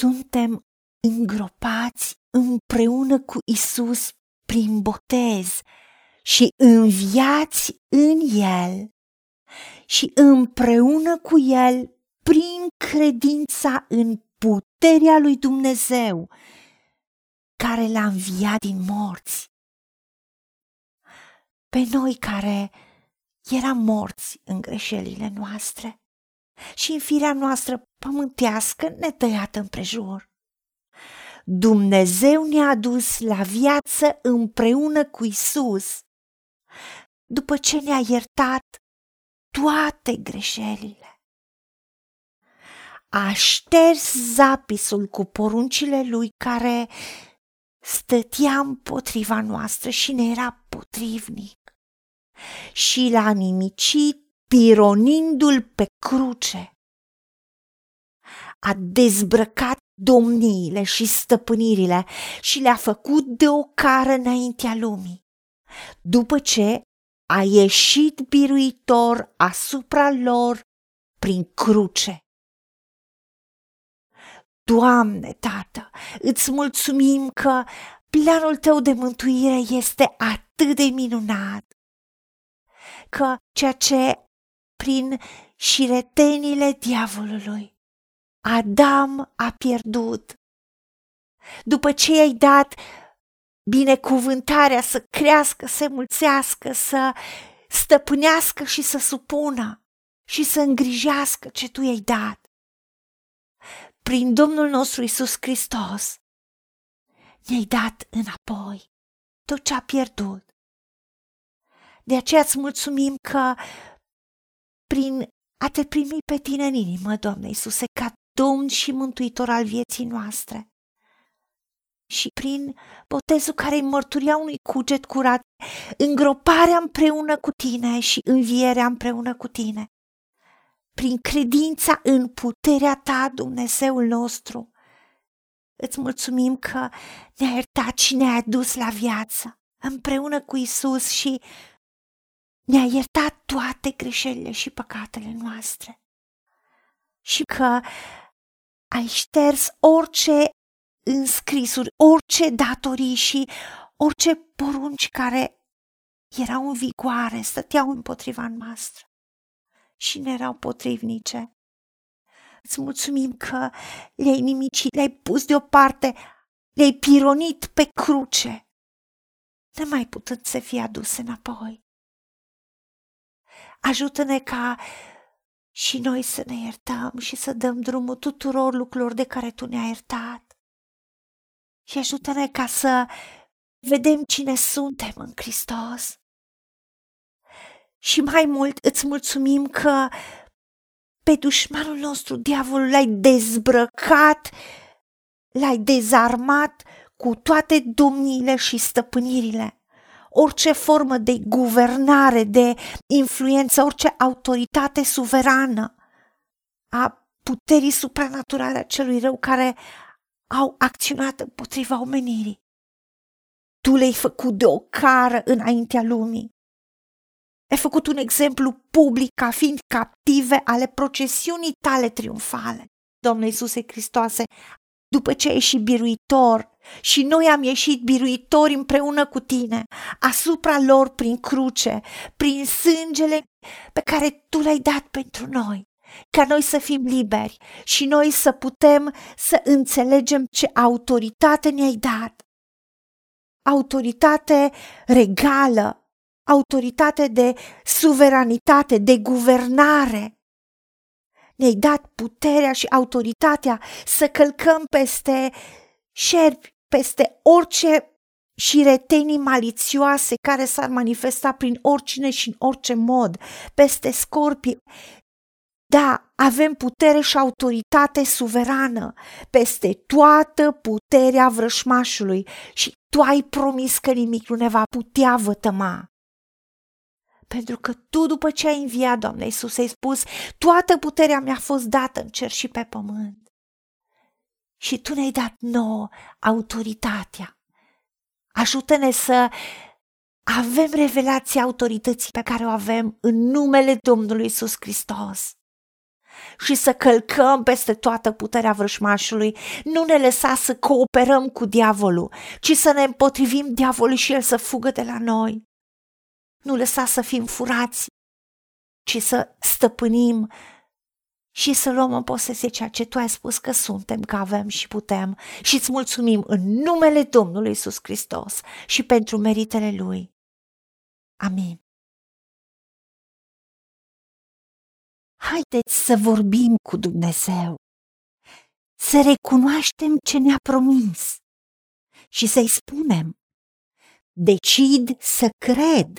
suntem îngropați împreună cu Isus prin botez și înviați în El și împreună cu El prin credința în puterea lui Dumnezeu care l-a înviat din morți. Pe noi care eram morți în greșelile noastre și în firea noastră pământească netăiată împrejur. Dumnezeu ne-a adus la viață împreună cu Isus, după ce ne-a iertat toate greșelile. A șters zapisul cu poruncile lui care stătea împotriva noastră și ne era potrivnic și l-a nimicit pironindu-l pe cruce. A dezbrăcat domniile și stăpânirile și le-a făcut de o cară înaintea lumii. După ce a ieșit biruitor asupra lor prin cruce. Doamne, Tată, îți mulțumim că planul tău de mântuire este atât de minunat, că ceea ce prin șiretenile diavolului Adam a pierdut. După ce i-ai dat binecuvântarea să crească, să mulțească, să stăpânească și să supună și să îngrijească ce tu i-ai dat. Prin Domnul nostru Isus Hristos ne-ai dat înapoi tot ce a pierdut. De aceea îți mulțumim că prin a te primi pe tine în inimă, Doamne Iisuse, ca Domn și Mântuitor al vieții noastre. Și prin botezul care îi mărturia unui cuget curat, îngroparea împreună cu tine și învierea împreună cu tine. Prin credința în puterea ta, Dumnezeul nostru, îți mulțumim că ne-ai iertat și ne-ai adus la viață împreună cu Isus și ne-a iertat toate greșelile și păcatele noastre. Și că ai șters orice înscrisuri, orice datorii și orice porunci care erau în vigoare, stăteau împotriva noastră și ne erau potrivnice. Îți mulțumim că le-ai nimicit, le-ai pus deoparte, le-ai pironit pe cruce, mai putând să fie aduse înapoi. Ajută-ne ca și noi să ne iertăm și să dăm drumul tuturor lucrurilor de care Tu ne-ai iertat. Și ajută-ne ca să vedem cine suntem în Hristos. Și mai mult îți mulțumim că pe dușmanul nostru, diavolul, l-ai dezbrăcat, l-ai dezarmat cu toate domniile și stăpânirile orice formă de guvernare, de influență, orice autoritate suverană a puterii supranaturale a celui rău care au acționat împotriva omenirii. Tu le-ai făcut de o cară înaintea lumii. Ai făcut un exemplu public ca fiind captive ale procesiunii tale triumfale. Domnule Iisuse Hristoase, după ce ai ieșit biruitor și noi am ieșit biruitori împreună cu tine, asupra lor prin cruce, prin sângele pe care tu l-ai dat pentru noi, ca noi să fim liberi și noi să putem să înțelegem ce autoritate ne-ai dat. Autoritate regală, autoritate de suveranitate, de guvernare ne-ai dat puterea și autoritatea să călcăm peste șerpi, peste orice și retenii malițioase care s-ar manifesta prin oricine și în orice mod, peste scorpii. Da, avem putere și autoritate suverană peste toată puterea vrășmașului și tu ai promis că nimic nu ne va putea vătăma. Pentru că tu, după ce ai înviat, Doamne Iisus, ai spus, toată puterea mi-a fost dată în cer și pe pământ. Și tu ne-ai dat nouă autoritatea. Ajută-ne să avem revelația autorității pe care o avem în numele Domnului Iisus Hristos. și să călcăm peste toată puterea vrășmașului. Nu ne lăsa să cooperăm cu diavolul, ci să ne împotrivim diavolului și el să fugă de la noi. Nu lăsa să fim furați, ci să stăpânim și să luăm în posesie ceea ce Tu ai spus că suntem, că avem și putem și îți mulțumim în numele Domnului Isus Hristos și pentru meritele Lui. Amin. Haideți să vorbim cu Dumnezeu, să recunoaștem ce ne-a promis și să-i spunem. Decid să cred